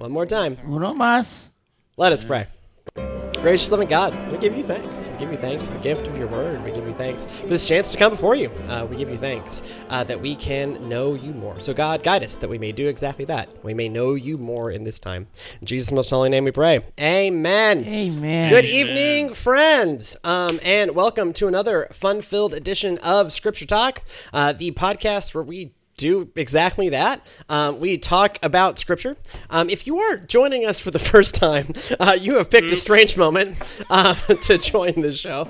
One more time. Uno más. Let us pray. Gracious loving God, we give you thanks. We give you thanks for the gift of your word. We give you thanks for this chance to come before you. Uh, we give you thanks uh, that we can know you more. So, God, guide us that we may do exactly that. We may know you more in this time. In Jesus' most holy name we pray. Amen. Amen. Good evening, friends, um, and welcome to another fun filled edition of Scripture Talk, uh, the podcast where we do exactly that. Um, we talk about scripture. Um, if you are joining us for the first time, uh, you have picked a strange moment uh, to join the show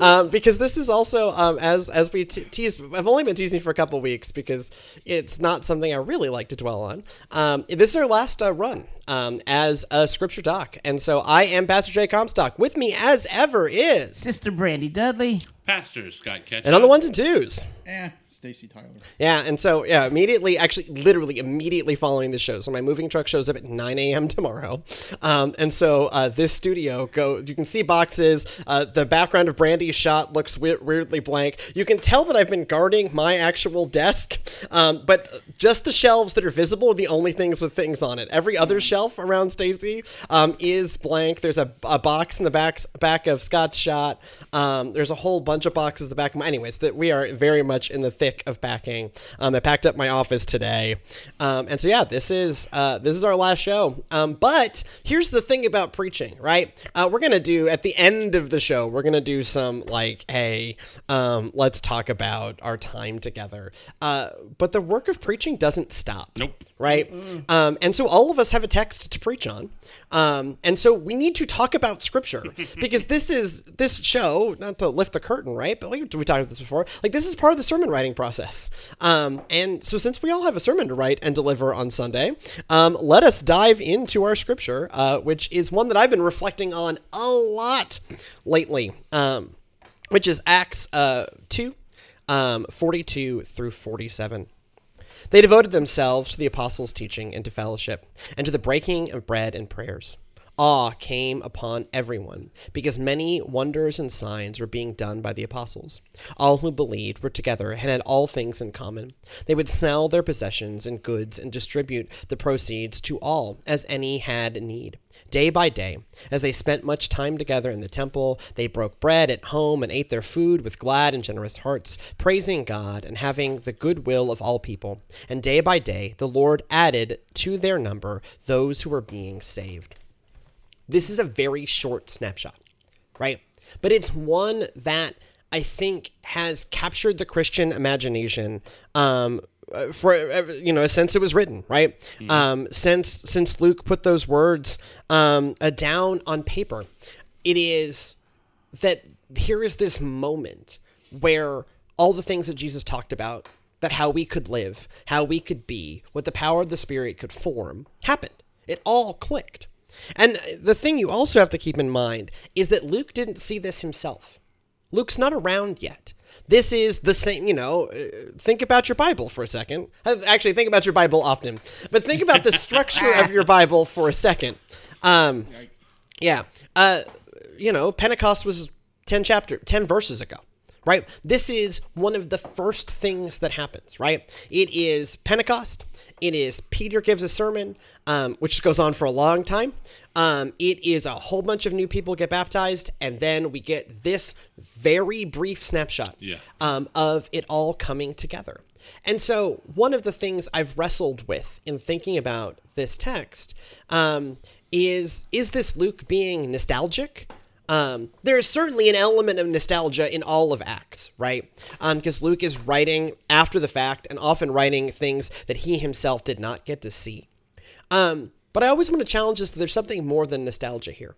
um, because this is also um, as as we te- tease. I've only been teasing for a couple weeks because it's not something I really like to dwell on. Um, this is our last uh, run um, as a Scripture Talk, and so I am Pastor Jay Comstock. With me, as ever, is Sister Brandy Dudley. Pastor Scott Ketchum. and on the ones and twos. Eh, Stacy Tyler. Yeah, and so yeah, immediately, actually, literally immediately following the show. So my moving truck shows up at 9 a.m. tomorrow, um, and so uh, this studio go. You can see boxes. Uh, the background of Brandy's shot looks we- weirdly blank. You can tell that I've been guarding my actual desk, um, but just the shelves that are visible are the only things with things on it. Every other shelf around Stacy um, is blank. There's a, a box in the back back of Scott's shot. Um, there's a whole bunch of boxes in the back of my. Anyways, that we are very much in the thick of packing. Um, I packed up my office today, um, and so yeah, this is uh, this is our last show. Um, but here's the thing about preaching, right? Uh, we're gonna do at the end of the show, we're gonna do some like, hey, um, let's talk about our time together. Uh, but the work of preaching doesn't stop. Nope. Right. Um, and so all of us have a text to preach on, um, and so we need to talk about scripture because this is this show. Not to lift the curtain, right? But we, we talked about this before. Like this is part of the sermon writing process. Um, and so since we all have a sermon to write and deliver on Sunday, um, let us dive into our scripture, uh, which is one that I've been reflecting on a lot lately. Um, which is Acts uh, 2, um, 42 through 47. They devoted themselves to the apostles' teaching and to fellowship, and to the breaking of bread and prayers. Awe came upon everyone, because many wonders and signs were being done by the apostles. All who believed were together and had all things in common. They would sell their possessions and goods and distribute the proceeds to all, as any had need. Day by day, as they spent much time together in the temple, they broke bread at home and ate their food with glad and generous hearts, praising God and having the good will of all people. And day by day, the Lord added to their number those who were being saved. This is a very short snapshot, right? But it's one that I think has captured the Christian imagination um, for you know since it was written, right? Um, since since Luke put those words um, uh, down on paper, it is that here is this moment where all the things that Jesus talked about, that how we could live, how we could be, what the power of the Spirit could form, happened. It all clicked. And the thing you also have to keep in mind is that Luke didn't see this himself. Luke's not around yet. This is the same, you know, uh, think about your Bible for a second. Uh, Actually, think about your Bible often, but think about the structure of your Bible for a second. Um, yeah. Uh, you know, Pentecost was 10 chapter 10 verses ago. Right? This is one of the first things that happens, right? It is Pentecost. It is Peter gives a sermon, um, which goes on for a long time. Um, it is a whole bunch of new people get baptized, and then we get this very brief snapshot Yeah. um, of it all coming together. And so, one of the things I've wrestled with in thinking about this text um, is is this Luke being nostalgic? Um, there is certainly an element of nostalgia in all of Acts, right? Because Luke is writing after the fact and often writing things that he himself did not get to see. Um, but I always want to challenge this that there's something more than nostalgia here.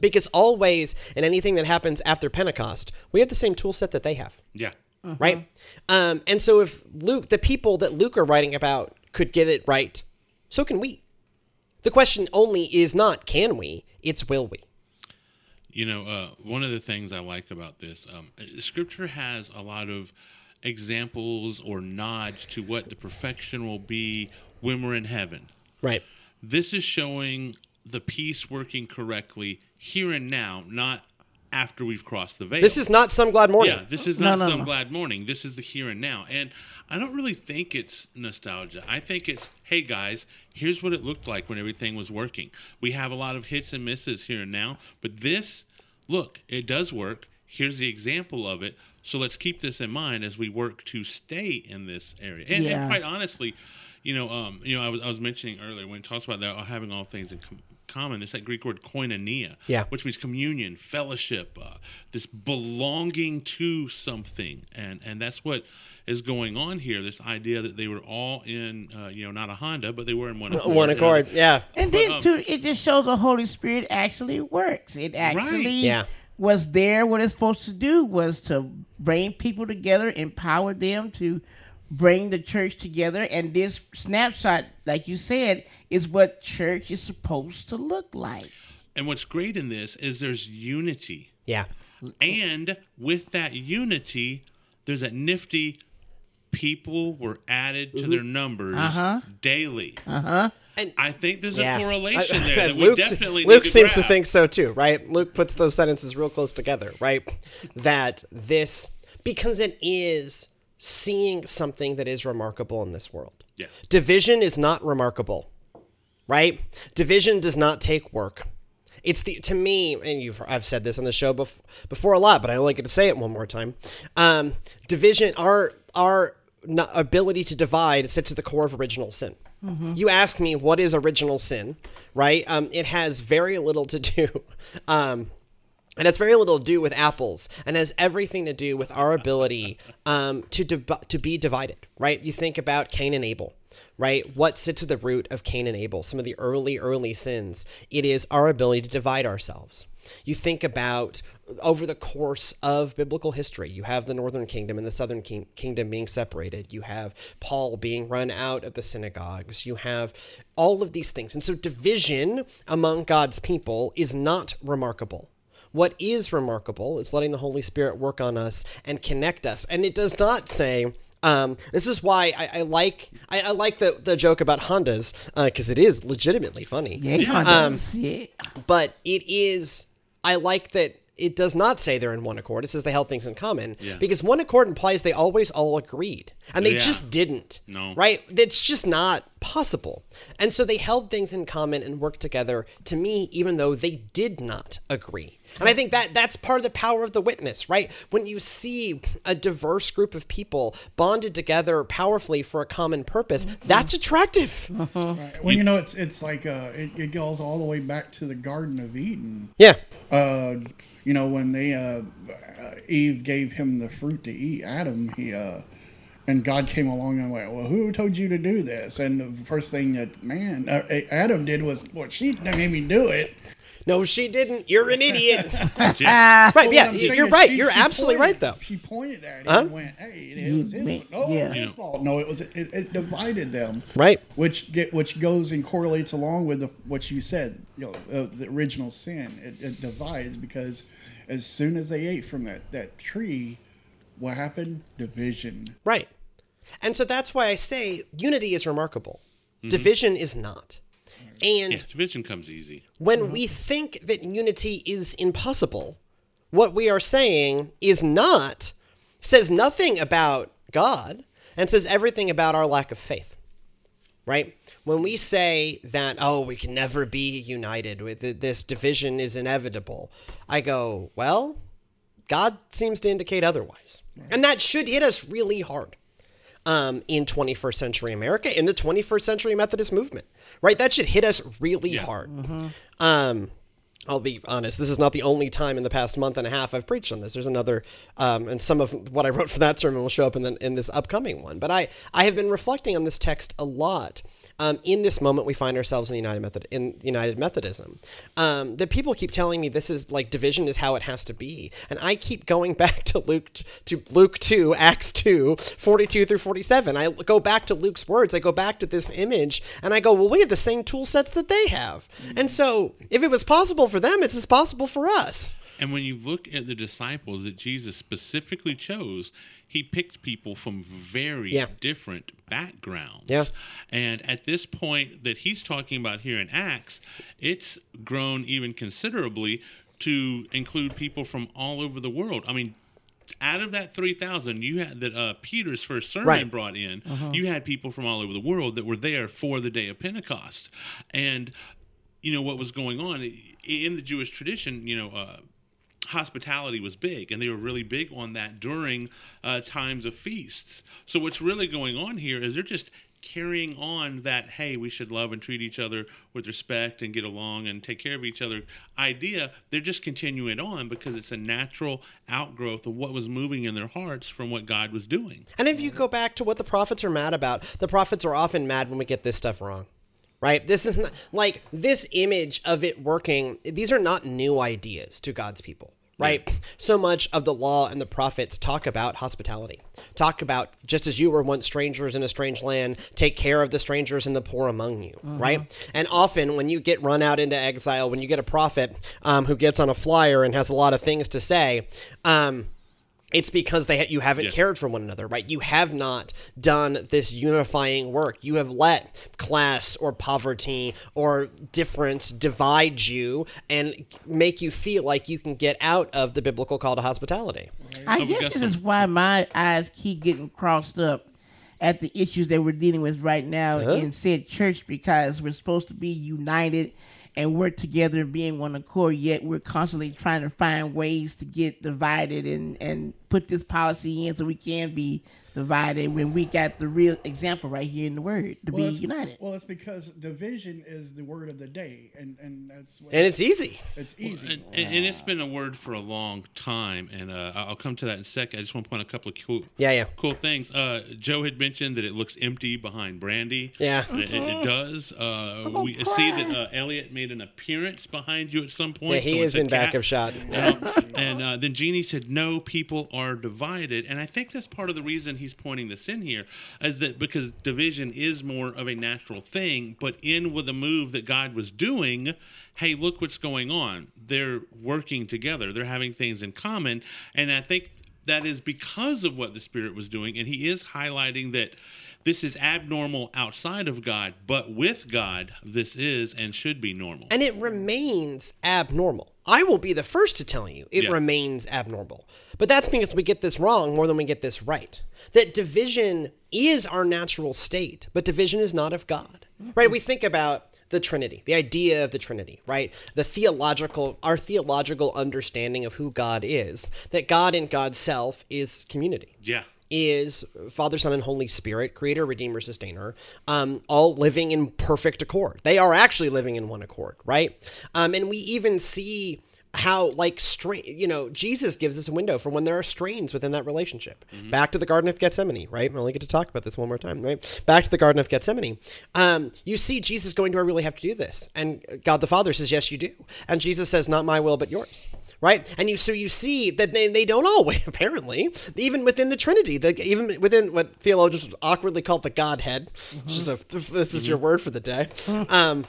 Because always, in anything that happens after Pentecost, we have the same tool set that they have Yeah. right? Um, and so if Luke, the people that Luke are writing about, could get it right, so can we. The question only is not can we, it's will we. You know, uh, one of the things I like about this, um, Scripture has a lot of examples or nods to what the perfection will be when we're in heaven. Right. This is showing the piece working correctly here and now, not after we've crossed the veil. This is not some glad morning. Yeah, this is No, not no, some no. glad morning. This is the here and now. And I don't really think it's nostalgia. I think it's, hey guys, here's what it looked like when everything was working. We have a lot of hits and misses here and now, but this, look, it does work. Here's the example of it. So let's keep this in mind as we work to stay in this area. And, Yeah. and quite honestly, you know, um, you know, I was I was mentioning earlier when it talks about that having all things in com- common. It's that Greek word koinonia, Yeah. which means communion, fellowship, uh, this belonging to something, and and that's what is going on here. This idea that they were all in, uh, you know, not a Honda, but they were in one accord. One accord. Yeah. And then too, it just shows the Holy Spirit actually works. It actually Yeah. was there. What it's supposed to do was to bring people together, empower them to bring the church together. And this snapshot, like you said, is what church is supposed to look like. And what's great in this is there's unity, Yeah. and with that unity, there's that nifty. People were added to their numbers daily. Uh-huh. And I think there's yeah. a correlation there that we definitely Luke need to seems to think so too, right? Luke puts those sentences real close together, right? That this because it is seeing something that is remarkable in this world. Yeah. Division is not remarkable, right? Division does not take work. It's the to me, and you've I've said this on the show bef- before a lot, but I only get to say it one more time. Um, division, our our no- ability to divide sits at the core of original sin. You ask me what is original sin, right? Um, it has very little to do. Um, it has very little to do with apples and has everything to do with our ability um, to, div- to be divided, right? You think about Cain and Abel, right? What sits at the root of Cain and Abel? Some of the early, early sins. It is our ability to divide ourselves. You think about over the course of biblical history, you have the northern kingdom and the southern king- kingdom being separated. You have Paul being run out of the synagogues. You have all of these things. And so division among God's people is not remarkable. What is remarkable is letting the Holy Spirit work on us and connect us. And it does not say, um, this is why I, I like I, I like the, the joke about Hondas because it is legitimately funny. Yeah, Um, yeah. But it is I like that it does not say they're in one accord. It says they held things in common Yeah. because one accord implies they always all agreed, and they Yeah. just didn't. No. right? It's just not possible. And so they held things in common and worked together. To me, even though they did not agree. And I think that that's part of the power of the witness, right? When you see a diverse group of people bonded together powerfully for a common purpose, that's attractive. Right. Well, you know, it's it's like uh, it, it goes all the way back to the Garden of Eden. Yeah. Uh, you know, when they uh, uh, Eve gave him the fruit to eat, Adam, he uh, and God came along and went, "Well, who told you to do this?" And the first thing that man uh, Adam did was, "Well, she made me do it." No, she didn't. You're an idiot. Right, But yeah, what I'm saying you're right. she- you're she absolutely pointed- right, though. She pointed at him Huh? and went, "Hey, it was his. me- No, it was his fault. No, it was. It, it divided them." Right. which get which goes and correlates along with the, what you said. You know, uh, the original sin. It, it divides because as soon as they ate from that that tree, what happened? Division. Right. And so that's why I say unity is remarkable. Mm-hmm. Division is not. And Yeah, division comes easy. when we think that unity is impossible, what we are saying is not, says nothing about God and says everything about our lack of faith. Right? When we say that, oh, we can never be united with this division is inevitable, I go, well, God seems to indicate otherwise. And that should hit us really hard um, in 21st century America, in the 21st century Methodist movement, right? That should hit us really hard. Um, I'll be honest, this is not the only time in the past month and a half I've preached on this. There's another, um, and some of what I wrote for that sermon will show up in, the, in this upcoming one. But I, I have been reflecting on this text a lot um, in this moment we find ourselves in the United Method in United Methodism. Um, that people keep telling me this is like division is how it has to be, and I keep going back to Luke to Luke two, Acts 2, 42 through forty seven. I go back to Luke's words. I go back to this image, and I go, well, we have the same tool sets that they have, and so if it was possible for them, it's as possible for us. And when you look at the disciples that Jesus specifically chose, he picked people from very Yeah. different backgrounds. Yeah. And at this point that he's talking about here in Acts, it's grown even considerably to include people from all over the world. I mean, out of that 3,000 you had that uh, Peter's first sermon Right. brought in, you had people from all over the world that were there for the day of Pentecost. And, you know, what was going on in the Jewish tradition, you know, uh, hospitality was big, and they were really big on that during uh, times of feasts. So what's really going on here is they're just carrying on that hey we should love and treat each other with respect and get along and take care of each other idea they're just continuing on because it's a natural outgrowth of what was moving in their hearts from what god was doing And if you go back to what the prophets are mad about, the prophets are often mad when we get this stuff wrong. Right? This is not like this image of it working, these are not new ideas to God's people. Right? So much of the law and the prophets talk about hospitality. Talk about just as you were once strangers in a strange land, take care of the strangers and the poor among you. Right? And often when you get run out into exile, when you get a prophet um, who gets on a flyer and has a lot of things to say, um, it's because they ha- you haven't Yeah. cared for one another, right? You have not done this unifying work. You have let class or poverty or difference divide you and make you feel like you can get out of the biblical call to hospitality. I Oh, we guess got this is why my eyes keep getting crossed up at the issues that we're dealing with right now Uh-huh. in said church because we're supposed to be united and work together and be in one accord, yet we're constantly trying to find ways to get divided and, and put this policy in so we can be divided when we got the real example right here in the word to be united. Well, it's because division is the word of the day, and and that's what And it's easy. it's easy. and, and, and it's been a word for a long time and uh, i'll come to that in a second i just want to point a couple of cool Yeah, yeah. cool things uh, joe had mentioned that it looks empty behind brandy Yeah. it, it, it does uh, we see that uh, elliot made an appearance behind you at some point Yeah, he so is a in back of shot. Uh, and uh, then Jeannie said, "No, people are divided," and I think that's part of the reason he's pointing this in here, is that because division is more of a natural thing, but in with the move that God was doing, hey, look what's going on. They're working together. They're having things in common, and I think that is because of what the Spirit was doing, and He is highlighting that. This is abnormal outside of God, but with God, this is and should be normal. And it remains abnormal. I will be the first to tell you it Yeah. remains abnormal. But that's because we get this wrong more than we get this right. That division is our natural state, but division is not of God. Right? We think about the Trinity, the idea of the Trinity, right? The theological, our theological understanding of who God is, that God in God's self is community yeah. Is Father, Son, and Holy Spirit, creator, redeemer, sustainer, um, all living in perfect accord. They are actually living in one accord, right? Um, and we even see how like strain you know jesus gives us a window for when there are strains within that relationship. Back to the garden of gethsemane right? We only get to talk about this one more time right? Back to the garden of gethsemane. Um, you see jesus going do i really have to do this? And god the father says yes you do. And jesus says not my will but yours. Right? And you so you see that they, they don't always apparently. Even within the trinity the, even within what theologians awkwardly call the godhead. Which is a, this is your word for the day. Um,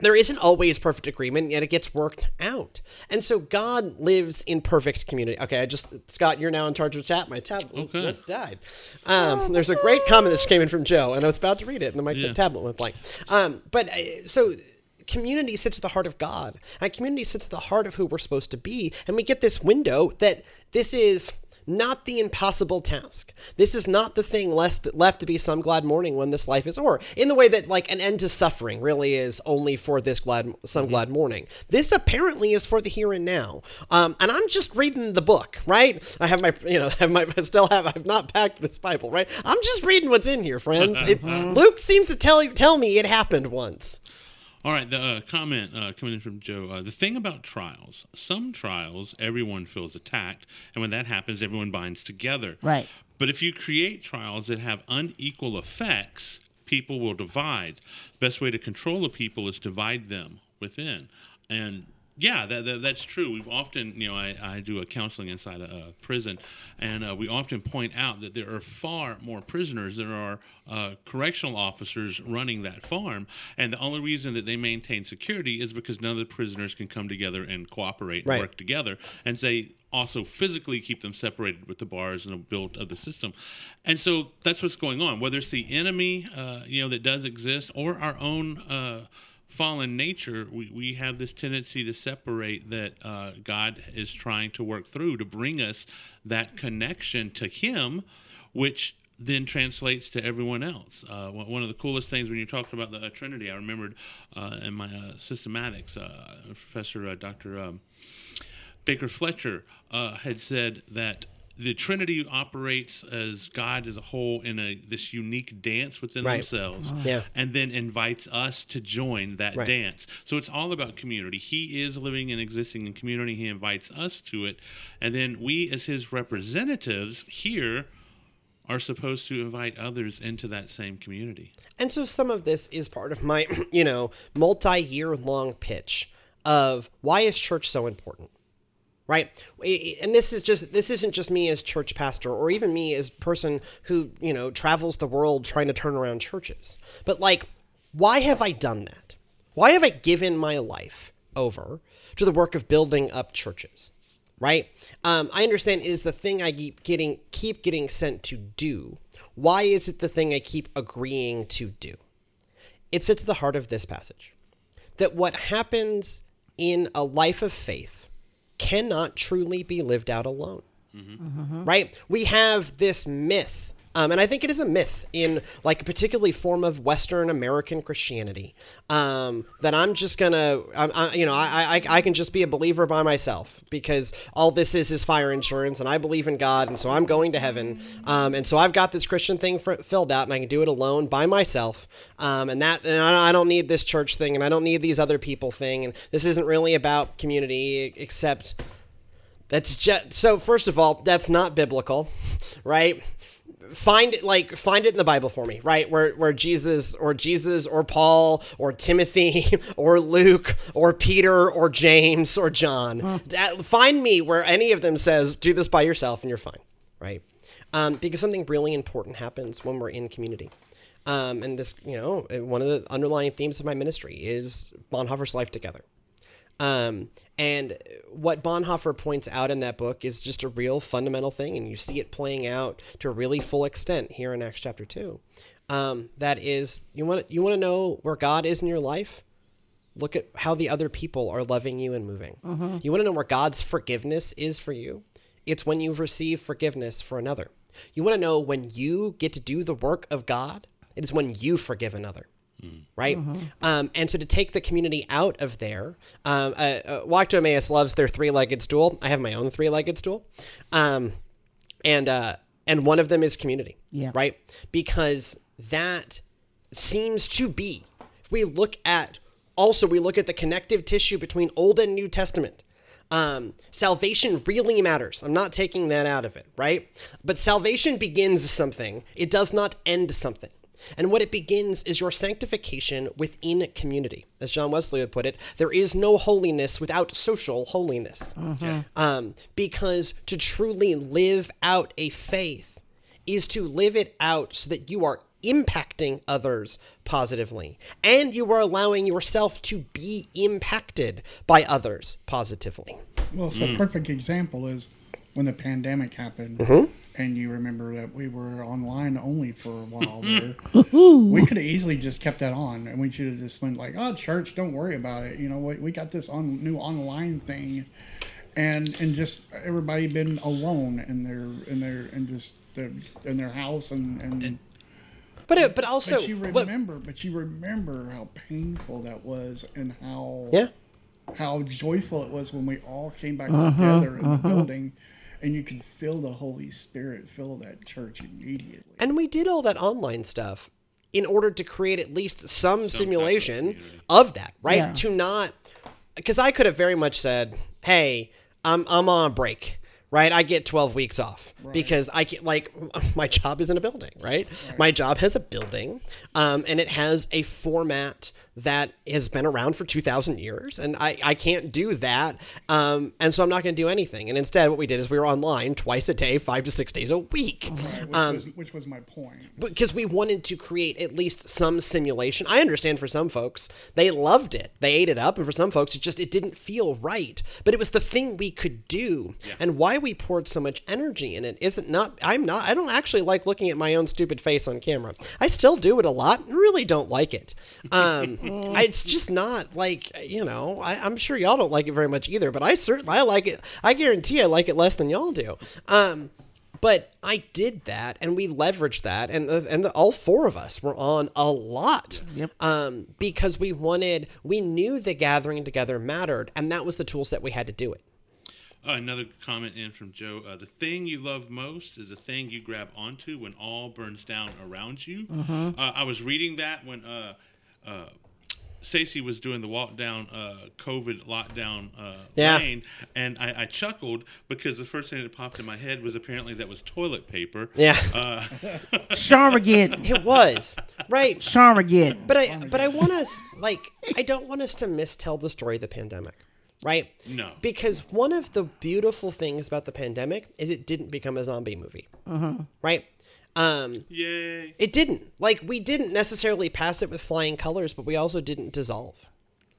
there isn't always perfect agreement, yet it gets worked out. And so God lives in perfect community. Okay, I just, Scott, you're now in charge of chat. My tablet Okay. just died. Um, there's a great comment that just came in from Joe, and I was about to read it, and then my Yeah. tablet went blank. Um, but uh, so community sits at the heart of God, and community sits at the heart of who we're supposed to be. And we get this window that this is not the impossible task. This is not the thing left left to be some glad morning when this life is o'er. In the way that like an end to suffering really is only for this glad some glad morning. This apparently is for the here and now. Um, and I'm just reading the book, right? I have my you know have my I still have I've not packed this Bible, right? I'm just reading what's in here, friends. It, Luke seems to tell tell me it happened once. All right, the uh, comment uh, coming in from Joe. Uh, the thing about trials, some trials, everyone feels attacked, and when that happens, everyone binds together. Right. But if you create trials that have unequal effects, people will divide. Best way to control a people is divide them within. And yeah, that, that that's true. We've often, you know, I, I do a counseling inside a, a prison, and uh, we often point out that there are far more prisoners than there are uh, correctional officers running that farm, and the only reason that they maintain security is because none of the prisoners can come together and cooperate and Right. work together, and they also physically keep them separated with the bars and the built of the system, and so that's what's going on. Whether it's the enemy, uh, you know, that does exist, or our own. Uh, fallen nature, we, we have this tendency to separate that uh, God is trying to work through to bring us that connection to Him, which then translates to everyone else. Uh, one of the coolest things when you talked about the uh, Trinity, I remembered uh, in my uh, systematics, uh, Professor Dr. Um, Baker Fletcher had said that the Trinity operates as God as a whole in a this unique dance within Right. themselves, Yeah. and then invites us to join that Right. dance. So it's all about community. He is living and existing in community. He invites us to it, and then we, as His representatives here, are supposed to invite others into that same community. And so some of this is part of my, you know, multi-year long pitch of why is church so important? Right? And this is just this isn't just me as church pastor or even me as person who, you know, travels the world trying to turn around churches. But like why have I done that? Why have I given my life over to the work of building up churches? right? Um, I understand it is the thing I keep getting keep getting sent to do. Why is it the thing I keep agreeing to do? It sits at the heart of this passage that what happens in a life of faith cannot truly be lived out alone. Mm-hmm. Mm-hmm. Right? We have this myth. Um, and I think it is a myth in like a particularly form of Western American Christianity um, that I'm just gonna, I'm, I, you know, I, I I can just be a believer by myself because all this is is fire insurance, and I believe in God, and so I'm going to heaven, um, and so I've got this Christian thing fr- filled out, and I can do it alone by myself, um, and that, and I I don't need this church thing, and I don't need these other people thing, and this isn't really about community except that's just so. First of all, that's not biblical, right? Find it like find it in the Bible for me, right? Where where Jesus or Jesus or Paul or Timothy or Luke or Peter or James or John. That- Find me where any of them says do this by yourself and you're fine, right? Um, because something really important happens when we're in community. Um, and this, you know, one of the underlying themes of my ministry is Bonhoeffer's life together. Um, and what Bonhoeffer points out in that book is just a real fundamental thing, and you see it playing out to a really full extent here in Acts chapter two. Um, that is, you want you want to know where God is in your life. Look at how the other people are loving you and moving. You want to know where God's forgiveness is for you. It's when you've received forgiveness for another. You want to know when you get to do the work of God. It is when you forgive another right? Um, and so to take the community out of there, um, uh, uh, Walk to Emmaus loves their three-legged stool. I have my own three-legged stool, um, and uh, and one of them is community, Yeah. right? Because that seems to be. If we look at also we look at the connective tissue between Old and New Testament. Um, salvation really matters. I'm not taking that out of it, right? But salvation begins something. It does not end something. And what it begins is your sanctification within community. As John Wesley would put it, there is no holiness without social holiness. Um, because to truly live out a faith is to live it out so that you are impacting others positively and you are allowing yourself to be impacted by others positively. Well, so a perfect example is when the pandemic happened, Mm-hmm. and you remember that we were online only for a while there. we could have easily just kept that on, and we should have just went like, "Oh, church, don't worry about it." You know, we, we got this on new online thing, and and just everybody been alone in their in their in just their in their house and and. But it, but also but you what- remember, but you remember how painful that was, and how yeah. how joyful it was when we all came back Uh-huh, together in the building and you could feel the Holy Spirit fill that church immediately. And we did all that online stuff in order to create at least some, simulation community. of that, right? Yeah. To not, because I could have very much said, "Hey, I'm I'm on a break." Right, I get 12 weeks off because I get like my job is in a building, right? My job has a building, um, and it has a format that has been around for 2,000 years, and I, I can't do that, um, and so I'm not going to do anything. And instead, what we did is we were online twice a day, five to six days a week, Which, Um, was, which was my point. because we wanted to create at least some simulation. I understand for some folks they loved it, they ate it up, and for some folks it just it didn't feel right. But it was the thing we could do, and why we poured so much energy in it isn't not. I'm not. I don't actually like looking at my own stupid face on camera. I still do it a lot, and really don't like it. Um, I, it's just not like you know. I, I'm sure y'all don't like it very much either, but I certainly I like it. I guarantee I like it less than y'all do. Um, but I did that, and we leveraged that, and the, and the, all four of us were on a lot. Yep. Um, because we wanted, we knew the gathering together mattered, and that was the tool set we had to do it. Uh, another comment in from Joe. Uh, the thing you love most is the thing you grab onto when all burns down around you. Uh, I was reading that when Stacey was doing the walk down uh, COVID lockdown uh, Yeah. lane, and I, I chuckled because the first thing that popped in my head was apparently that was toilet paper. Yeah, uh, Sharmageddon. it was right. Sharmageddon. But I, but I want us like I don't want us to mistell the story of the pandemic, right? No. Because one of the beautiful things about the pandemic is it didn't become a zombie movie, right? Um, Yay! it didn't. Like we didn't necessarily pass it with flying colors, but we also didn't dissolve.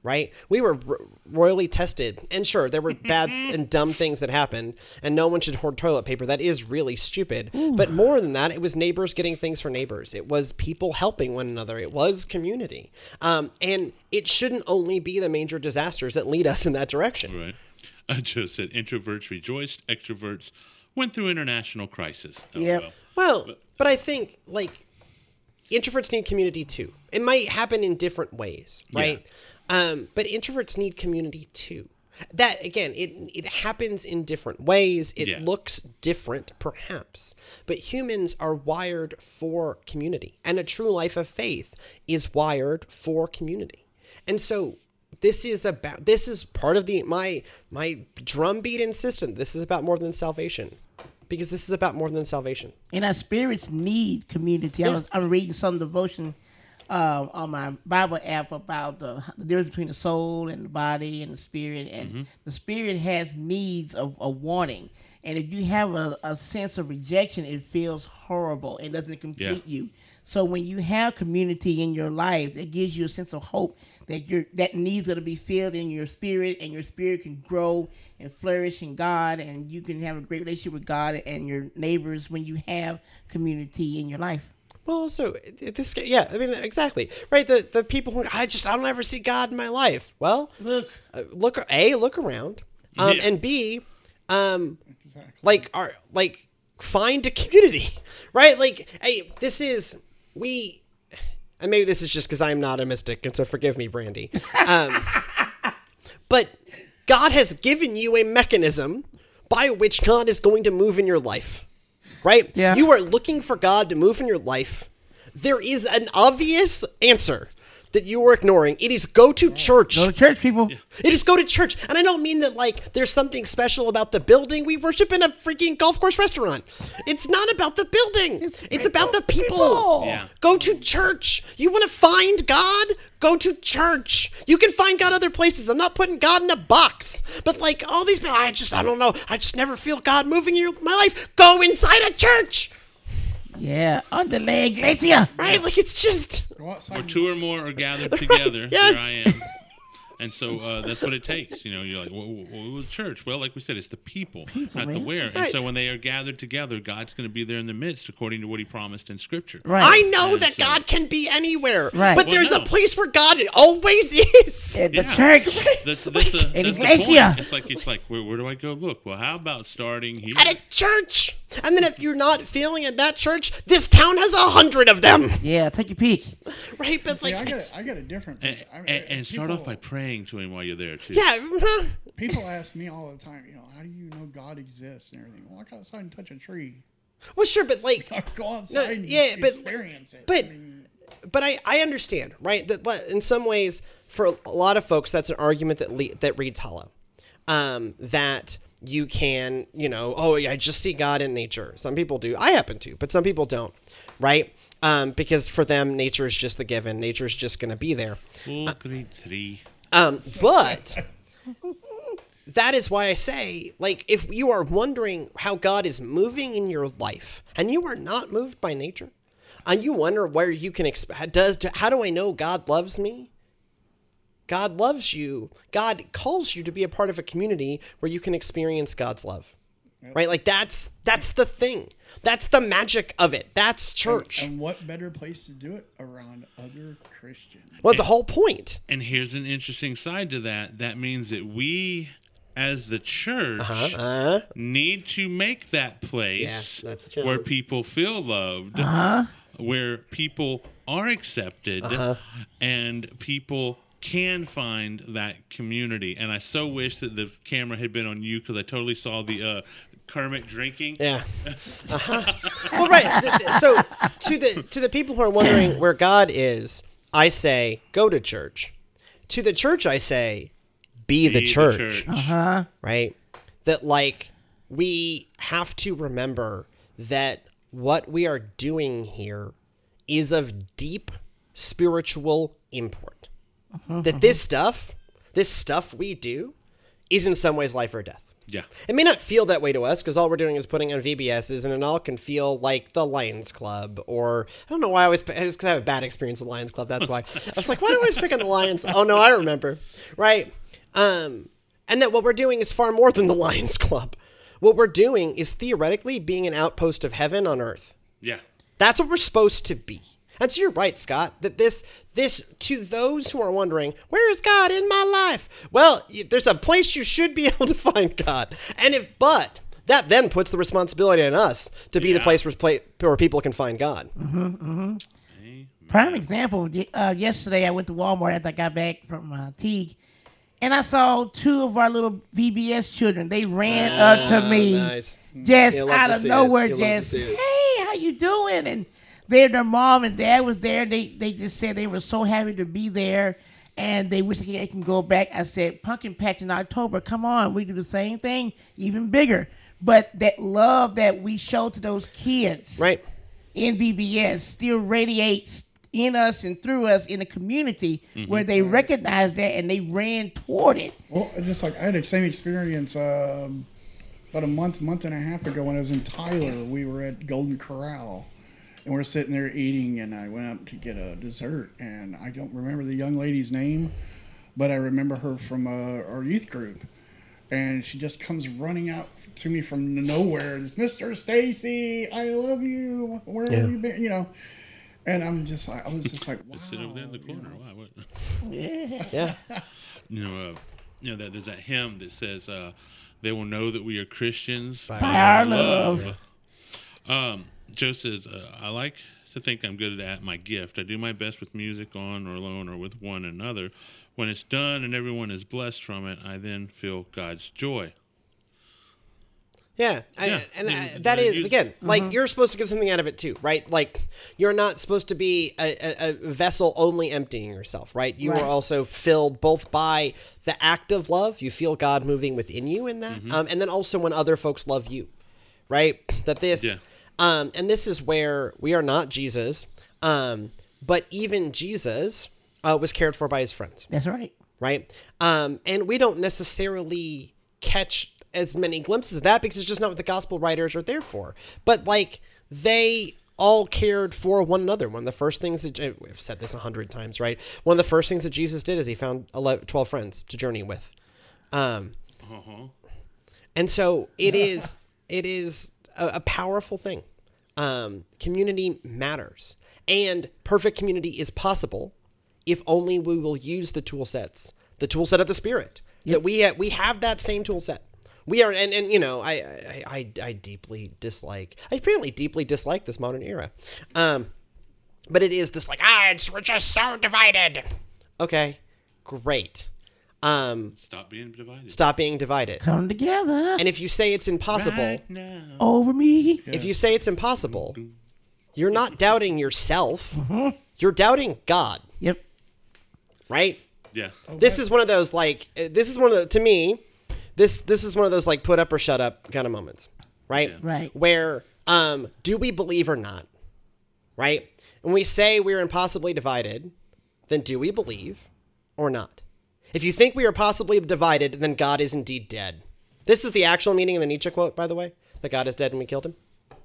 Right? We were ro- royally tested, and sure, there were bad and dumb things that happened, and no one should hoard toilet paper. That is really stupid. But more than that, it was neighbors getting things for neighbors. It was people helping one another. It was community, um, and it shouldn't only be the major disasters that lead us in that direction. Right. Uh, Joe said introverts rejoiced, extroverts went through international crisis. Oh, Yep. well. Well, but I think like introverts need community too. It might happen in different ways, right? Um, but introverts need community too. That again, it it happens in different ways. It Yeah. looks different, perhaps, but humans are wired for community, and a true life of faith is wired for community. And so, this is about this is part of the my my drumbeat insistent. This is about more than salvation, because this is about more than salvation. And our spirits need community. I was, I'm reading some devotion uh, on my Bible app about the, the difference between the soul and the body and the spirit. And the spirit has needs of, a wanting. And if you have a, a sense of rejection, it feels horrible and doesn't complete Yeah. you. So when you have community in your life, it gives you a sense of hope that your that needs going to be filled in your spirit, and your spirit can grow and flourish in God, and you can have a great relationship with God and your neighbors when you have community in your life. Well, also this, guy- yeah, I mean, exactly, right? The the people who I just I don't ever see God in my life. Well, Look, uh, look a look around, um, Yeah. and b, um, Exactly. like are like find a community, right? Like, hey, this is we, and maybe this is just because I'm not a mystic, and so forgive me, Brandy. Um, but God has given you a mechanism by which God is going to move in your life, right? Yeah. You are looking for God to move in your life. There is an obvious answer that you are ignoring. It is go to church. go to church, people. It is go to church. And I don't mean that like there's something special about the building. We worship in a freaking golf course restaurant. It's not about the building. It's, about the people. Yeah. Go to church. You want to find God? Go to church. You can find God other places. I'm not putting God in a box. But like all these people, I just I don't know. I just never feel God moving in my life. Go inside a church. Yeah, under the iglesia. Right? Like it's just. Where two or more are gathered together, Yes. here I am. And so uh, that's what it takes. You know, you're like, well, well, well, church. Well, like we said, it's the people, not the man. where. And so when they are gathered together, God's going to be there in the midst, according to what He promised in Scripture. Right. I know And that so- God can be anywhere. Right. But Well, there's no. a place where God always is. At the Yeah. church. That's, that's, the, that's the iglesia. It's like it's like where, where do I go look? Well, how about starting here? at a church. And then if you're not feeling at that church, this town has a hundred of them. Yeah, take a peek. Right? But See, like I got a, I got a different. and, I mean, and, and start off by by praying to Him while you're there too. Yeah. People ask me all the time, you know, how do you know God exists and everything? Well, I go outside and touch a tree. Well sure, but like I go outside and yeah, but- experience it. but- I mean, but I, I understand, right? That in some ways, for a lot of folks, that's an argument that le- that reads hollow. Um, that you can, you know, oh, I just see God in nature. Some people do. I happen to, but some people don't, right? Um, because for them, nature is just the given. Nature is just going to be there. Full grade three. Um, but that is why I say, like, if you are wondering how God is moving in your life and you are not moved by nature, and you wonder where you can expect, does how do I know God loves me? God loves you. God calls you to be a part of a community where you can experience God's love. Right? Like that's that's the thing. That's the magic of it. That's church. And what better place to do it around other Christians? well, the whole point. And here's an interesting side to that. That means that we, as the church, Uh, need to make that place Yeah, where people feel loved, where people are accepted, Uh-huh. and people can find that community. And I so wish that the camera had been on you because I totally saw the uh, Kermit drinking. Yeah. Uh-huh. well, right. th- th- So to the to the people who are wondering where God is, I say go to church. To the church, I say be, the Be church. Uh-huh. Right. That like we have to remember that what we are doing here is of deep spiritual import. That this stuff, this stuff we do, is in some ways life or death. Yeah. It may not feel that way to us because all we're doing is putting on VBSs, and it all can feel like the Lions Club, or I don't know why I always because I have a bad experience with Lions Club. That's why I was like, why do I always pick on the Lions? Oh no, I remember, right? Um, and that what we're doing is far more than the Lions Club. What we're doing is theoretically being an outpost of heaven on earth. Yeah. That's what we're supposed to be. And so you're right, Scott, that this this to those who are wondering, where is God in my life? Well, there's a place you should be able to find God. And if but that then puts the responsibility on us to be the place where, pla- where people can find God. Mhm. Mhm. Prime example. Uh, yesterday, I went to Walmart after I got back from uh, Teague, and I saw two of our little VBS children. They ran up to me, Ah, nice. just You love out to of nowhere, You just hey, how you doing? And their their mom and dad was there. And they they just said they were so happy to be there. And they wish they can go back. I said, Pumpkin Patch in October, come on, we do the same thing, even bigger. But that love that we show to those kids, Right? in VBS still radiates in us and through us in the community where they recognize that and they ran toward it. Well, it's just like I had the same experience um, about a month, month and a half ago when I was in Tyler. We were at Golden Corral, and we're sitting there eating, and I went up to get a dessert, and I don't remember the young lady's name, but I remember her from uh, our youth group, and she just comes running out to me from nowhere. It's Mr. Stacy, I love you. Where have you been? You know. And I'm just like, I was just like, wow. Sit over there in the corner. Why? what? Yeah. You know, uh, you know that there's that hymn that says, uh, "They will know that we are Christians by, our love." Um, Joe says, uh, "I like to think I'm good at my gift. I do my best with music on or alone or with one another. When it's done and everyone is blessed from it, I then feel God's joy." Yeah, I, Yeah, and yeah, I, yeah, that yeah, is again like you're supposed to get something out of it too, right? Like you're not supposed to be a, a, a vessel only emptying yourself, right? You Right. are also filled both by the act of love, you feel God moving within you in that, um, and then also when other folks love you, right? That this, Yeah. Um, and this is where we are not Jesus, um, but even Jesus uh, was cared for by his friends That's right. right? Um, and we don't necessarily catch as many glimpses of that because it's just not what the gospel writers are there for. But like they all cared for one another. One of the first things that we've said this a hundred times, right? One of the first things that Jesus did is he found 11, 12 friends to journey with. Um, Uh-huh. and so it is it is a, a powerful thing. Um, community matters, and perfect community is possible if only we will use the tool sets, the tool set of the Spirit. That we ha- we have that same tool set. We are, and, and you know, I, I I I deeply dislike. I apparently deeply dislike this modern era. Um, but it is this like ah, it's we're just so divided. Okay, great. Um, Stop being divided. stop being divided. Come together And if you say it's impossible, Right now. over me. if you say it's impossible, you're not doubting yourself. You're doubting God, Yep. right? Yeah. This is one of those like uh, this is one of the to me, this this is one of those like put up or shut up kind of moments, right? Right. Where um do we believe or not? Right? When we say we're impossibly divided, then do we believe or not? If you think we are possibly divided, then God is indeed dead. This is the actual meaning of the Nietzsche quote, by the way, that God is dead and we killed him.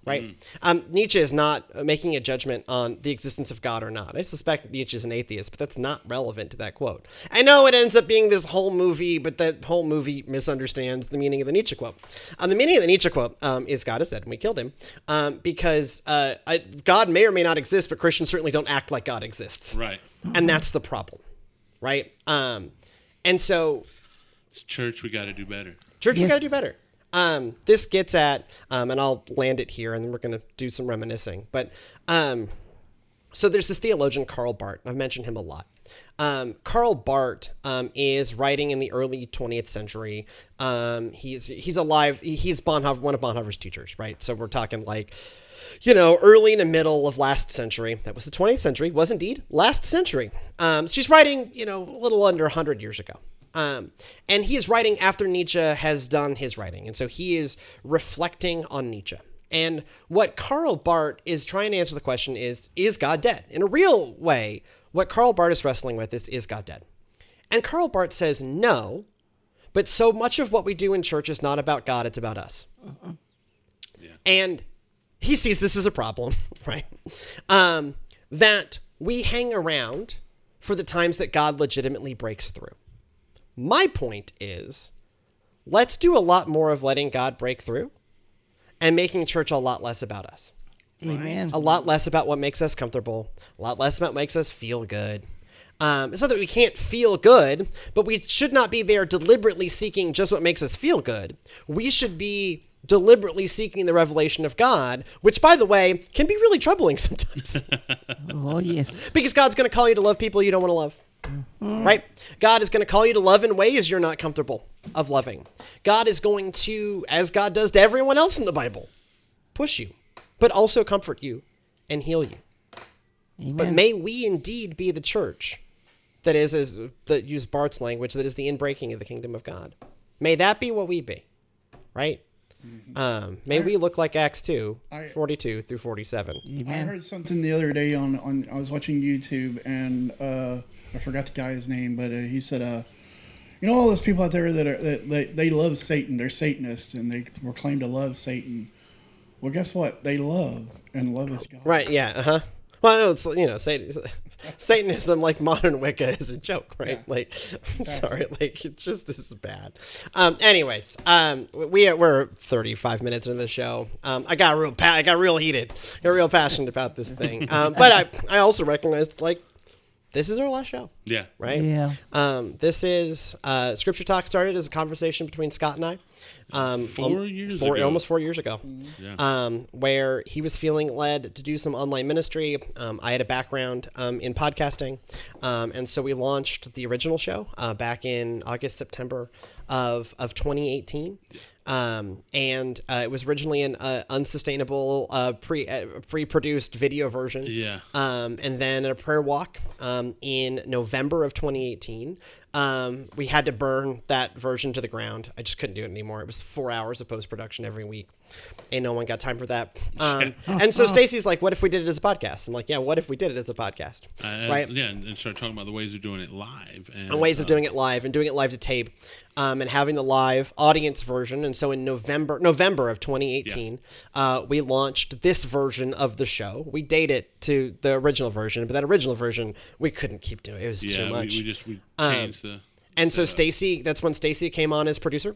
right? Um, Nietzsche is not making a judgment on the existence of God or not. I suspect Nietzsche is an atheist, but that's not relevant to that quote. I know it ends up being this whole movie, but that whole movie misunderstands the meaning of the Nietzsche quote. Um, the meaning of the Nietzsche quote um, is God is dead and we killed him um, because uh, I, God may or may not exist, but Christians certainly don't act like God exists. Right. And that's the problem, right? Um, and so It's church, we got to do better. Church, we got to do better. Um, this gets at, um, and I'll land it here, and then we're going to do some reminiscing. But um, so there's this theologian, Karl Barth. I've mentioned him a lot. Um, Karl Barth um, is writing in the early 20th century. Um, he's he's alive. He's Bonhoeffer, one of Bonhoeffer's teachers, right? So we're talking like, you know, early in the middle of last century. That was the 20th century. Was indeed last century. Um, she's writing, you know, a little under 100 years ago. Um, and he is writing after Nietzsche has done his writing. And so he is reflecting on Nietzsche. And what Karl Barth is trying to answer the question is Is God dead? In a real way, what Karl Barth is wrestling with is Is God dead? And Karl Barth says no, but so much of what we do in church is not about God, it's about us. And he sees this as a problem, right? Um, that we hang around for the times that God legitimately breaks through. My point is let's do a lot more of letting God break through and making church a lot less about us. Amen. A lot less about what makes us comfortable, a lot less about what makes us feel good. Um, it's not that we can't feel good, but we should not be there deliberately seeking just what makes us feel good. We should be deliberately seeking the revelation of God, which, by the way, can be really troubling sometimes. Oh yes. Because God's going to call you to love people you don't want to love. Mm-hmm. Right? God is going to call you to love in ways you're not comfortable of loving. God is going to, as God does to everyone else in the Bible, push you, but also comfort you and heal you. Amen. But may we indeed be the church that is, as that use Barth's language, that is the inbreaking of the kingdom of God. May that be what we be, right? Um, may we look like Acts 2, I- 42 through 47. I heard something the other day on, on I was watching YouTube and uh, I forgot the guy's name, but uh, he said, uh, you know, all those people out there that are that they, they love Satan, they're Satanists, and they proclaim to love Satan. Well, guess what? They love and love is God. Right, yeah, uh huh. Well, I know it's you know Satanism like modern Wicca is a joke, right? Yeah. Like, I'm sorry, like it's just this is bad. Um, anyways, um, we we're 35 minutes into the show. Um, I got real pa- I got real heated, got real passionate about this thing. Um, but I I also recognized like this is our last show, Yeah. right? Yeah. Um, this is uh, Scripture Talk started as a conversation between Scott and I. Um, Four years four, ago. almost four years ago, Yeah. um, where he was feeling led to do some online ministry. Um, I had a background um, in podcasting, um, and so we launched the original show uh, back in August, September of of 2018. Um, and uh, it was originally an uh, unsustainable uh, pre uh, pre produced video version. Yeah. Um, and then a prayer walk um, in November of 2018, um, we had to burn that version to the ground. I just couldn't do it anymore. It was four hours of post production every week, and no one got time for that. Um, and so Stacy's like, "What if we did it as a podcast?" I'm like, "Yeah, what if we did it as a podcast?" Uh, right? Yeah, and, and start talking about the ways of doing it live. And, and ways of uh, doing it live and doing it live to tape um, and having the live audience version and so in november november of 2018 uh, we launched this version of the show we date it to the original version but that original version we couldn't keep doing it was Yeah, too much we just we Um, the. And so Stacy, that's when Stacy came on as producer,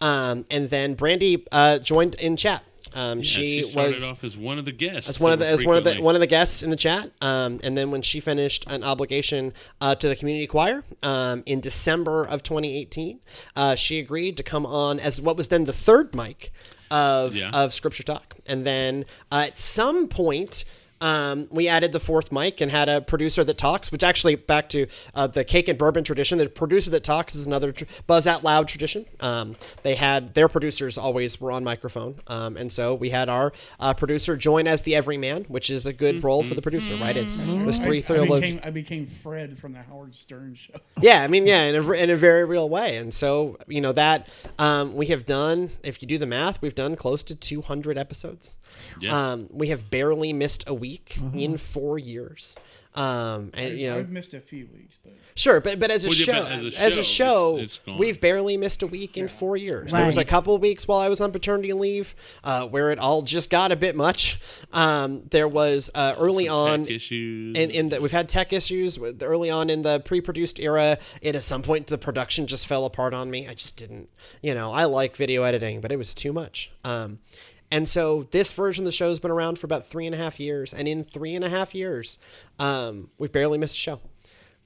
um, and then Brandy uh, joined in chat. Um, Yeah, she, started was off as one of the guests. as one of the as one of the one of the guests in the chat. Um, and then when she finished an obligation uh, to the community choir um, in December of 2018, uh, she agreed to come on as what was then the third mic of Yeah. of Scripture Talk. And then uh, at some point. Um, we added the fourth mic and had a producer that talks, which actually back to uh, the cake and bourbon tradition. The producer that talks is another tr- buzz out loud tradition. Um, they had their producers always were on microphone, um, and so we had our uh, producer join as the everyman, which is a good role for the producer, right? It's it was three I, I, became, I became Fred from the Howard Stern show. Yeah, I mean, yeah, in a, in a very real way. And so, you know, that um, we have done, if you do the math, we've done close to 200 episodes. Yeah. Um, we have barely missed a week in four years. Um, and you know, I've missed a few weeks, but Sure, but but as a, Well, show, but as a as a show, show, it's- it's we've barely missed a week in four years. There was a couple of weeks while I was on paternity leave uh, where it all just got a bit much. Um, there was uh, early on Tech issues. in, in the, we've had tech issues with- early on in the pre-produced era. It at some point the production just fell apart on me. I just didn't, you know, I like video editing, but it was too much. Um, and so this version of the show has been around for about three and a half years, and in three and a half years, um, we've barely missed a show.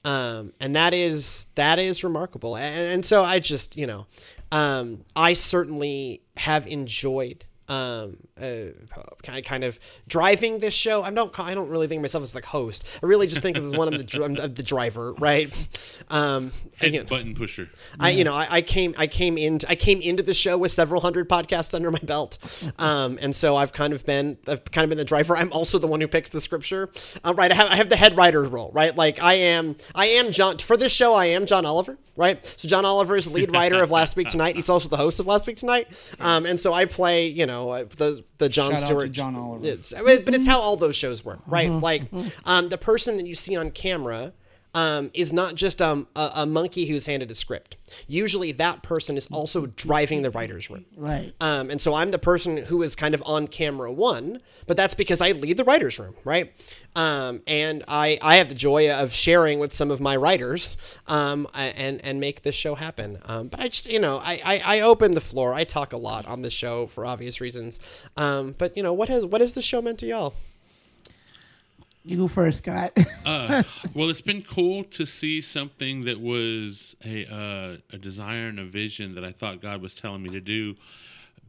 Um, and that is that is remarkable. And, and so I just you know, um, I certainly have enjoyed um, uh, kind kind of driving this show. I don't I don't really think of myself as like host. I really just think of as one of the I'm the driver, right? Um, Head you know, button pusher. I you know I, I came I came in I came into the show with several hundred podcasts under my belt, um, and so I've kind of been I've kind of been the driver. I'm also the one who picks the scripture, uh, right? I have I have the head writer's role, right? Like I am I am John for this show. I am John Oliver, right? So John Oliver is the lead writer of Last Week Tonight. He's also the host of Last Week Tonight, um, and so I play you know uh, the the John Shout out to Stewart John Oliver. It's, I mean, but it's how all those shows work, right? Like um, the person that you see on camera um, is not just um, a, a monkey who's handed a script. Usually, that person is also driving the writer's room. Right. Um, and so I'm the person who is kind of on camera one, but that's because I lead the writer's room, right? Um, and I, I have the joy of sharing with some of my writers um, and, and make this show happen. Um, but I just, you know, I, I, I open the floor. I talk a lot on the show for obvious reasons. Um, but, you know, what has, what has the show meant to y'all? You go first, Scott. Uh, well, it's been cool to see something that was a uh, a desire and a vision that I thought God was telling me to do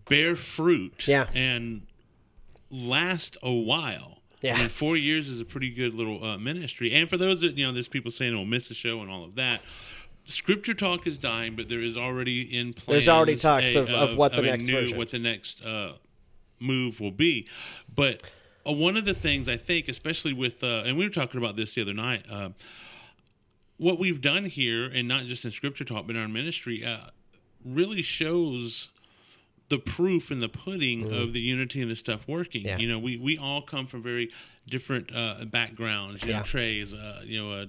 bear fruit. Yeah. And last a while. Yeah. I mean, four years is a pretty good little uh, ministry. And for those that, you know, there's people saying, we'll miss the show and all of that. Scripture talk is dying, but there is already in plans. There's already talks a- of- of what the a next new, version. what the next uh, move will be. But uh, one of the things I think, especially with, uh, and we were talking about this the other night, uh, what we've done here, and not just in scripture talk, but in our ministry, uh, really shows the proof in the pudding of the unity and the stuff working. Yeah. You know, we, we all come from very different uh, backgrounds. You know, Yeah. Trey's, uh, you know,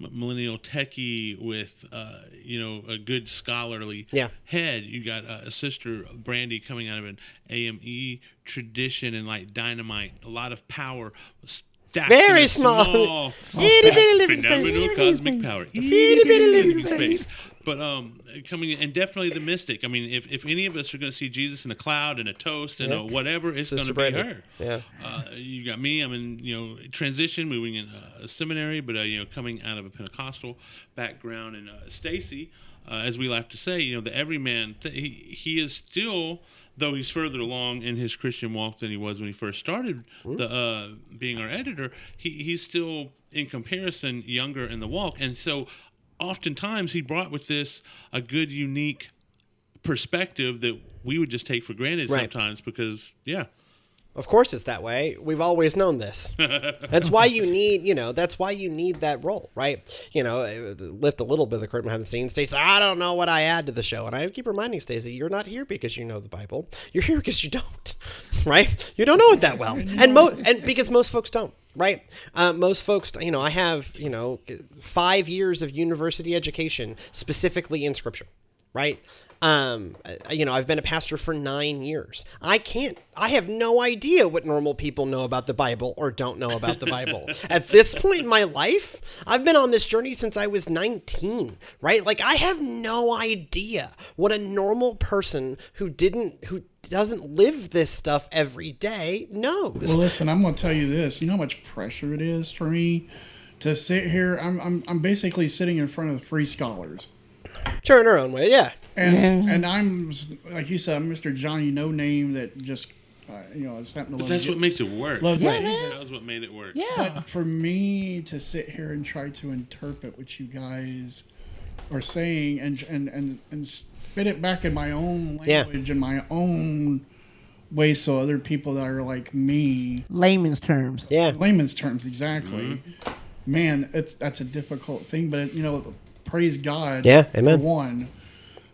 millennial techie with, uh, you know, a good scholarly Yeah. head. You got uh, a sister, Brandy, coming out of an AME tradition and like dynamite, a lot of power. Stacked Very small. small Itty bitty living space. phenomenal cosmic power. Itty bitty living space. But um, coming in, and definitely the mystic. I mean, if, if any of us are going to see Jesus in a cloud and a toast and a whatever, it's going to be her. Yeah. Uh, you got me. I'm in you know transition, moving in uh, a seminary, but uh, you know coming out of a Pentecostal background, and uh, Stacy, uh, as we like to say, you know the everyman. Th- he he is still. Though he's further along in his Christian walk than he was when he first started the uh, being our editor, he, he's still in comparison younger in the walk, and so oftentimes he brought with this a good, unique perspective that we would just take for granted Right. sometimes because yeah Of course it's that way. We've always known this. that's why you need, you know, that's why you need that role, right? You know, lift a little bit of the curtain behind the scenes. Stacey, I don't know what I add to the show. And I keep reminding Stacey, you're not here because you know the Bible. You're here because you don't, right? You don't know it that well. And, mo- and because most folks don't. Right, uh, most folks, you know, I have, you know, five years of university education specifically in Scripture, right? Um, you know, I've been a pastor for nine years. I can't, I have no idea what normal people know about the Bible or don't know about the Bible. At this point in my life, I've been on this journey since I was 19, right? Like, I have no idea what a normal person who didn't, who doesn't live this stuff every day knows. Well, listen, I'm going to tell you this. You know how much pressure it is for me to sit here. I'm, I'm, I'm basically sitting in front of the free scholars. Sure, in our own way, yeah. And and I'm, like you said, I'm Mr. Johnny No Name that just, uh, you know, it's happened to but that's Je- what makes it work love Yeah, Jesus. that's what made it work yeah. But for me to sit here and try to interpret what you guys are saying and and and, and spit it back in my own Yeah. language and my own way, so other people that are like me, Layman's terms. Yeah. layman's terms, exactly. Mm-hmm. Man, it's that's a difficult thing, but you know, praise God. Yeah, amen. For one.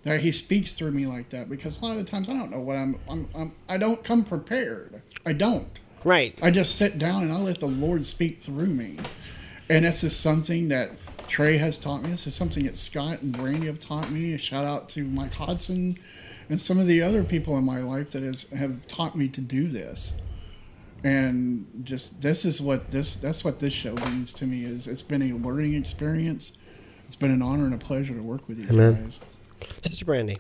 That he speaks through me like that because a lot of the times I don't know what I'm, I'm, I'm I don't come prepared. I don't. Right. I just sit down and I let the Lord speak through me. And this is something that Trey has taught me. This is something that Scott and Brandy have taught me. A shout out to Mike Hodson and some of the other people in my life that has have taught me to do this. And just this is what this that's what this show means to me is it's been a learning experience. It's been an honor and a pleasure to work with these Amen. guys. Sister Brandy.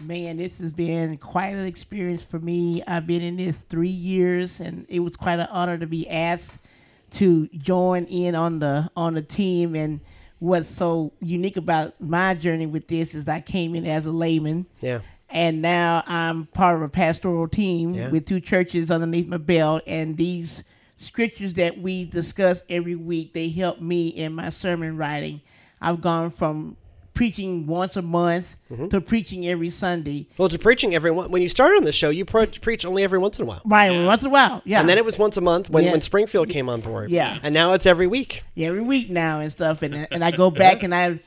Man, this has been quite an experience for me. I've been in this three years, and it was quite an honor to be asked to join in on the on the team. And what's so unique about my journey with this is I came in as a layman, Yeah. and now I'm part of a pastoral team Yeah. with two churches underneath my belt. And these scriptures that we discuss every week, they help me in my sermon writing. I've gone from preaching once a month Mm-hmm. to preaching every Sunday. Well, to preaching every one. When you started on the show, you pre- preach only every once in a while. Right, once in a while, yeah. And then it was once a month when, Yeah. when Springfield came on board. Yeah. And now it's every week. Yeah, every week now and stuff, and and I go back and I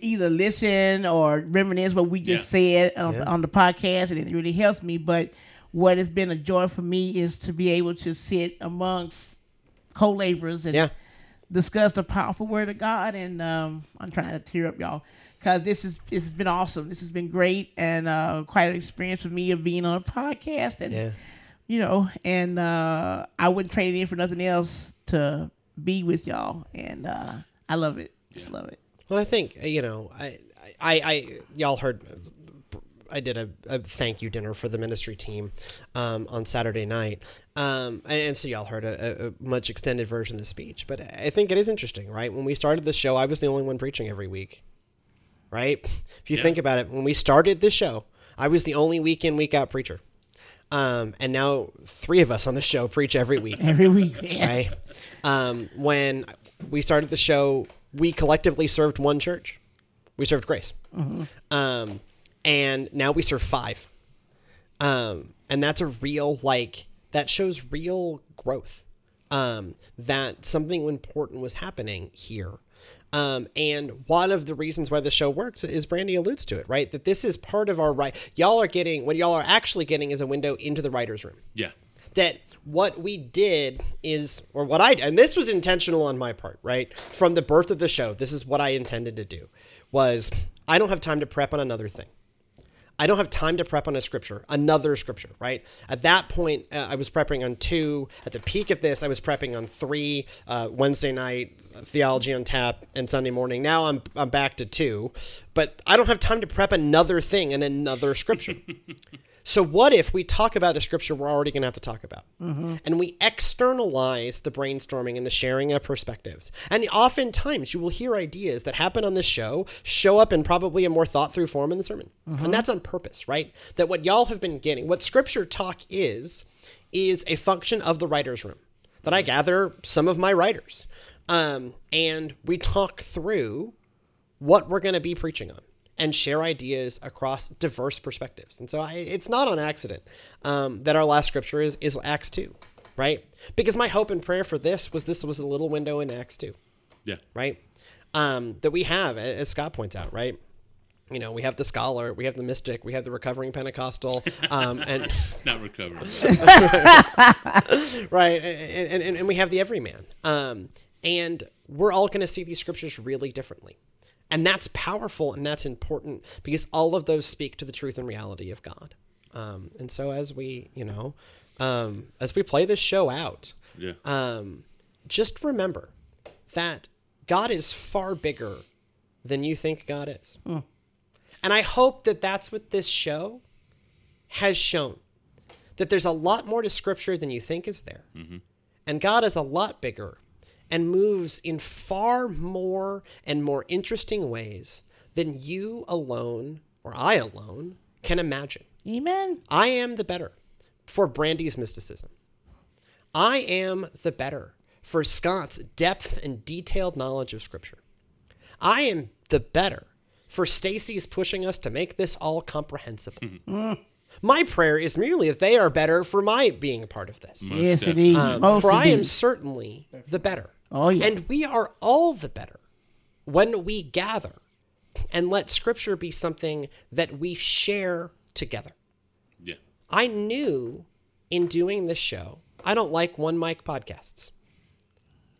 either listen or reminisce what we just said on, on the podcast, and it really helps me. But what has been a joy for me is to be able to sit amongst co-laborers and Yeah. Discuss the powerful word of God. And um, I'm trying to tear up, y'all, because this is this has been awesome. This has been great and uh, quite an experience for me of being on a podcast and Yeah. you know, and uh, I wouldn't trade it in for nothing else to be with y'all, and uh, I love it. Just love it. Well, I think uh, you know, I, I, I y'all heard. I did a, a thank you dinner for the ministry team um, on Saturday night, um, and, and so y'all heard a, a, a much extended version of the speech. But I think it is interesting, right? When we started the show, I was the only one preaching every week, right? If you Yeah. think about it, when we started this show, I was the only week in week out preacher, um, and now three of us on the show preach every week Every week, man. right? Um, when we started the show, we collectively served one church. We served Grace, um, and now we serve five. Um, and that's a real like that shows real growth. Um, that something important was happening here. Um, and one of the reasons why the show works is Brandy alludes to it, right? That this is part of our right. Y'all are getting what y'all are actually getting is a window into the writers' room Yeah. that what we did is or what I and this was intentional on my part, right? From the birth of the show, this is what I intended to do was I don't have time to prep on another thing. I don't have time to prep on a scripture, another scripture, right? At that point, uh, I was prepping on two. At the peak of this, I was prepping on three uh, Wednesday night, theology on tap, and Sunday morning. Now I'm, I'm back to two, but I don't have time to prep another thing and another scripture. So what if we talk about the scripture we're already going to have to talk about, and we externalize the brainstorming and the sharing of perspectives? And oftentimes you will hear ideas that happen on this show show up in probably a more thought through form in the sermon, and that's on purpose, right? That what y'all have been getting, what scripture talk is, is a function of the writers' room. That I gather some of my writers, um, and we talk through what we're going to be preaching on and share ideas across diverse perspectives. And so I, it's not on accident um, that our last scripture is, is Acts 2, right? Because my hope and prayer for this was this was a little window in Acts 2, Yeah. right? Um, that we have, as Scott points out, right? You know, we have the scholar, we have the mystic, we have the recovering Pentecostal, um, and Not recovered. right and, and, and we have the everyman um, and we're all going to see these scriptures really differently and that's powerful and that's important because all of those speak to the truth and reality of god um, and so as we you know um, as we play this show out Yeah. um, just remember that God is far bigger than you think God is. And I hope that that's what this show has shown that there's a lot more to Scripture than you think is there. And God is a lot bigger and moves in far more and more interesting ways than you alone or I alone can imagine. Amen. I am the better for Brandy's mysticism. I am the better for Scott's depth and detailed knowledge of Scripture. I am the better for Stacy's pushing us to make this all comprehensible. My prayer is merely that they are better for my being a part of this. yes, indeed. Um, Most for I am certainly the better. Oh, yeah. And we are all the better when we gather and let Scripture be something that we share together. Yeah. I knew in doing this show, I don't like one mic podcasts.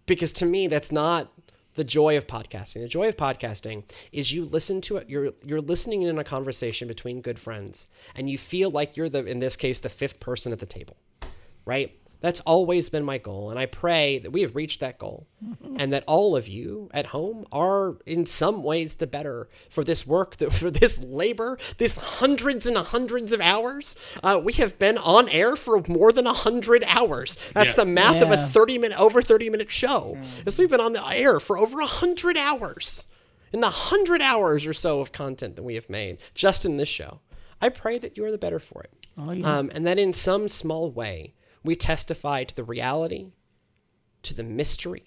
Because to me, that's not the joy of podcasting. The joy of podcasting is you listen to it. You're you're listening in a conversation between good friends, and you feel like you're the in this case the fifth person at the table, right? That's always been my goal, and I pray that we have reached that goal, and that all of you at home are in some ways the better for this work, for this labor, this hundreds and hundreds of hours. Uh, we have been on air for more than hundred hours. That's Yeah. the math of a thirty minute, over thirty minute show. As we've been on the air for over hundred hours. In the hundred hours or so of content that we have made just in this show, I pray that you are the better for it. Oh, yeah. Um, and that in some small way, we testify to the reality, to the mystery,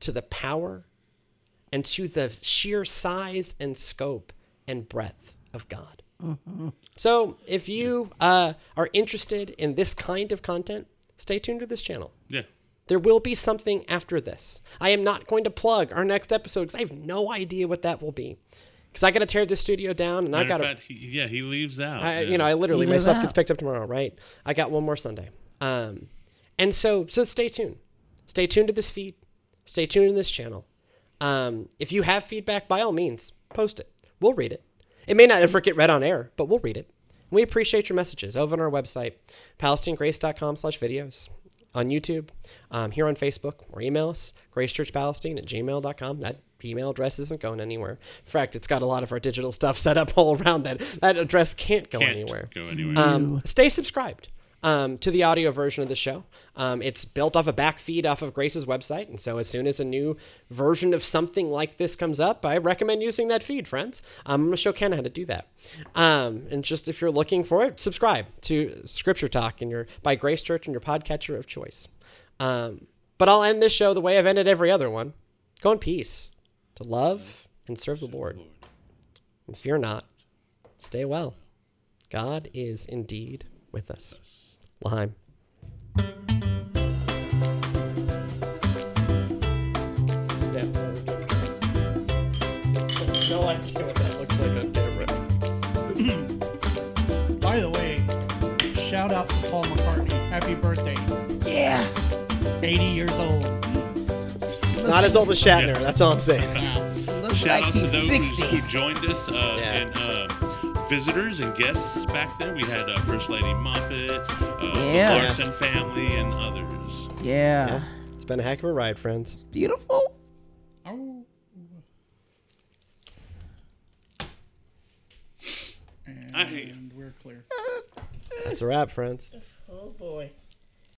to the power, and to the sheer size and scope and breadth of God. So, if you uh, are interested in this kind of content, stay tuned to this channel. Yeah. There will be something after this. I am not going to plug our next episode because I have no idea what that will be. Because I got to tear this studio down, and I got to yeah, he leaves out. I, yeah. you know, I literally my stuff out. gets picked up tomorrow, right? I got one more Sunday, um, and so so stay tuned, stay tuned to this feed, stay tuned to this channel. Um, if you have feedback, by all means, post it. We'll read it. It may not ever get read on air, but we'll read it. We appreciate your messages over on our website, palestinegrace.com slash videos, on YouTube, um, here on Facebook, or email us, gracechurchpalestine at gmail.com. That email address isn't going anywhere. In fact, it's got a lot of our digital stuff set up all around that. That address can't go Can't anywhere. go anywhere. Um, stay subscribed um, to the audio version of the show. Um, it's built off a back feed off of Grace's website, and so as soon as a new version of something like this comes up, I recommend using that feed, friends. I'm going to show Ken how to do that. Um, and just if you're looking for it, subscribe to Scripture Talk in your by Grace Church and your podcatcher of choice. Um, but I'll end this show the way I've ended every other one. Go in peace to love and serve the Lord. And fear not. Stay well. God is indeed with us. Laheim. No idea what that looks like on camera. By the way, shout out to Paul McCartney. Happy birthday. Yeah. 80 years old. Not as old as Shatner, that's all I'm saying. Looks Shout like out to those 60. who joined us uh, Yeah. and uh, visitors and guests back then. We had uh, First Lady Moffat, uh, Yeah. the Larson family, and others. Yeah. It's been a heck of a ride, friends. Beautiful. Oh. And I- we're clear. That's a wrap, friends.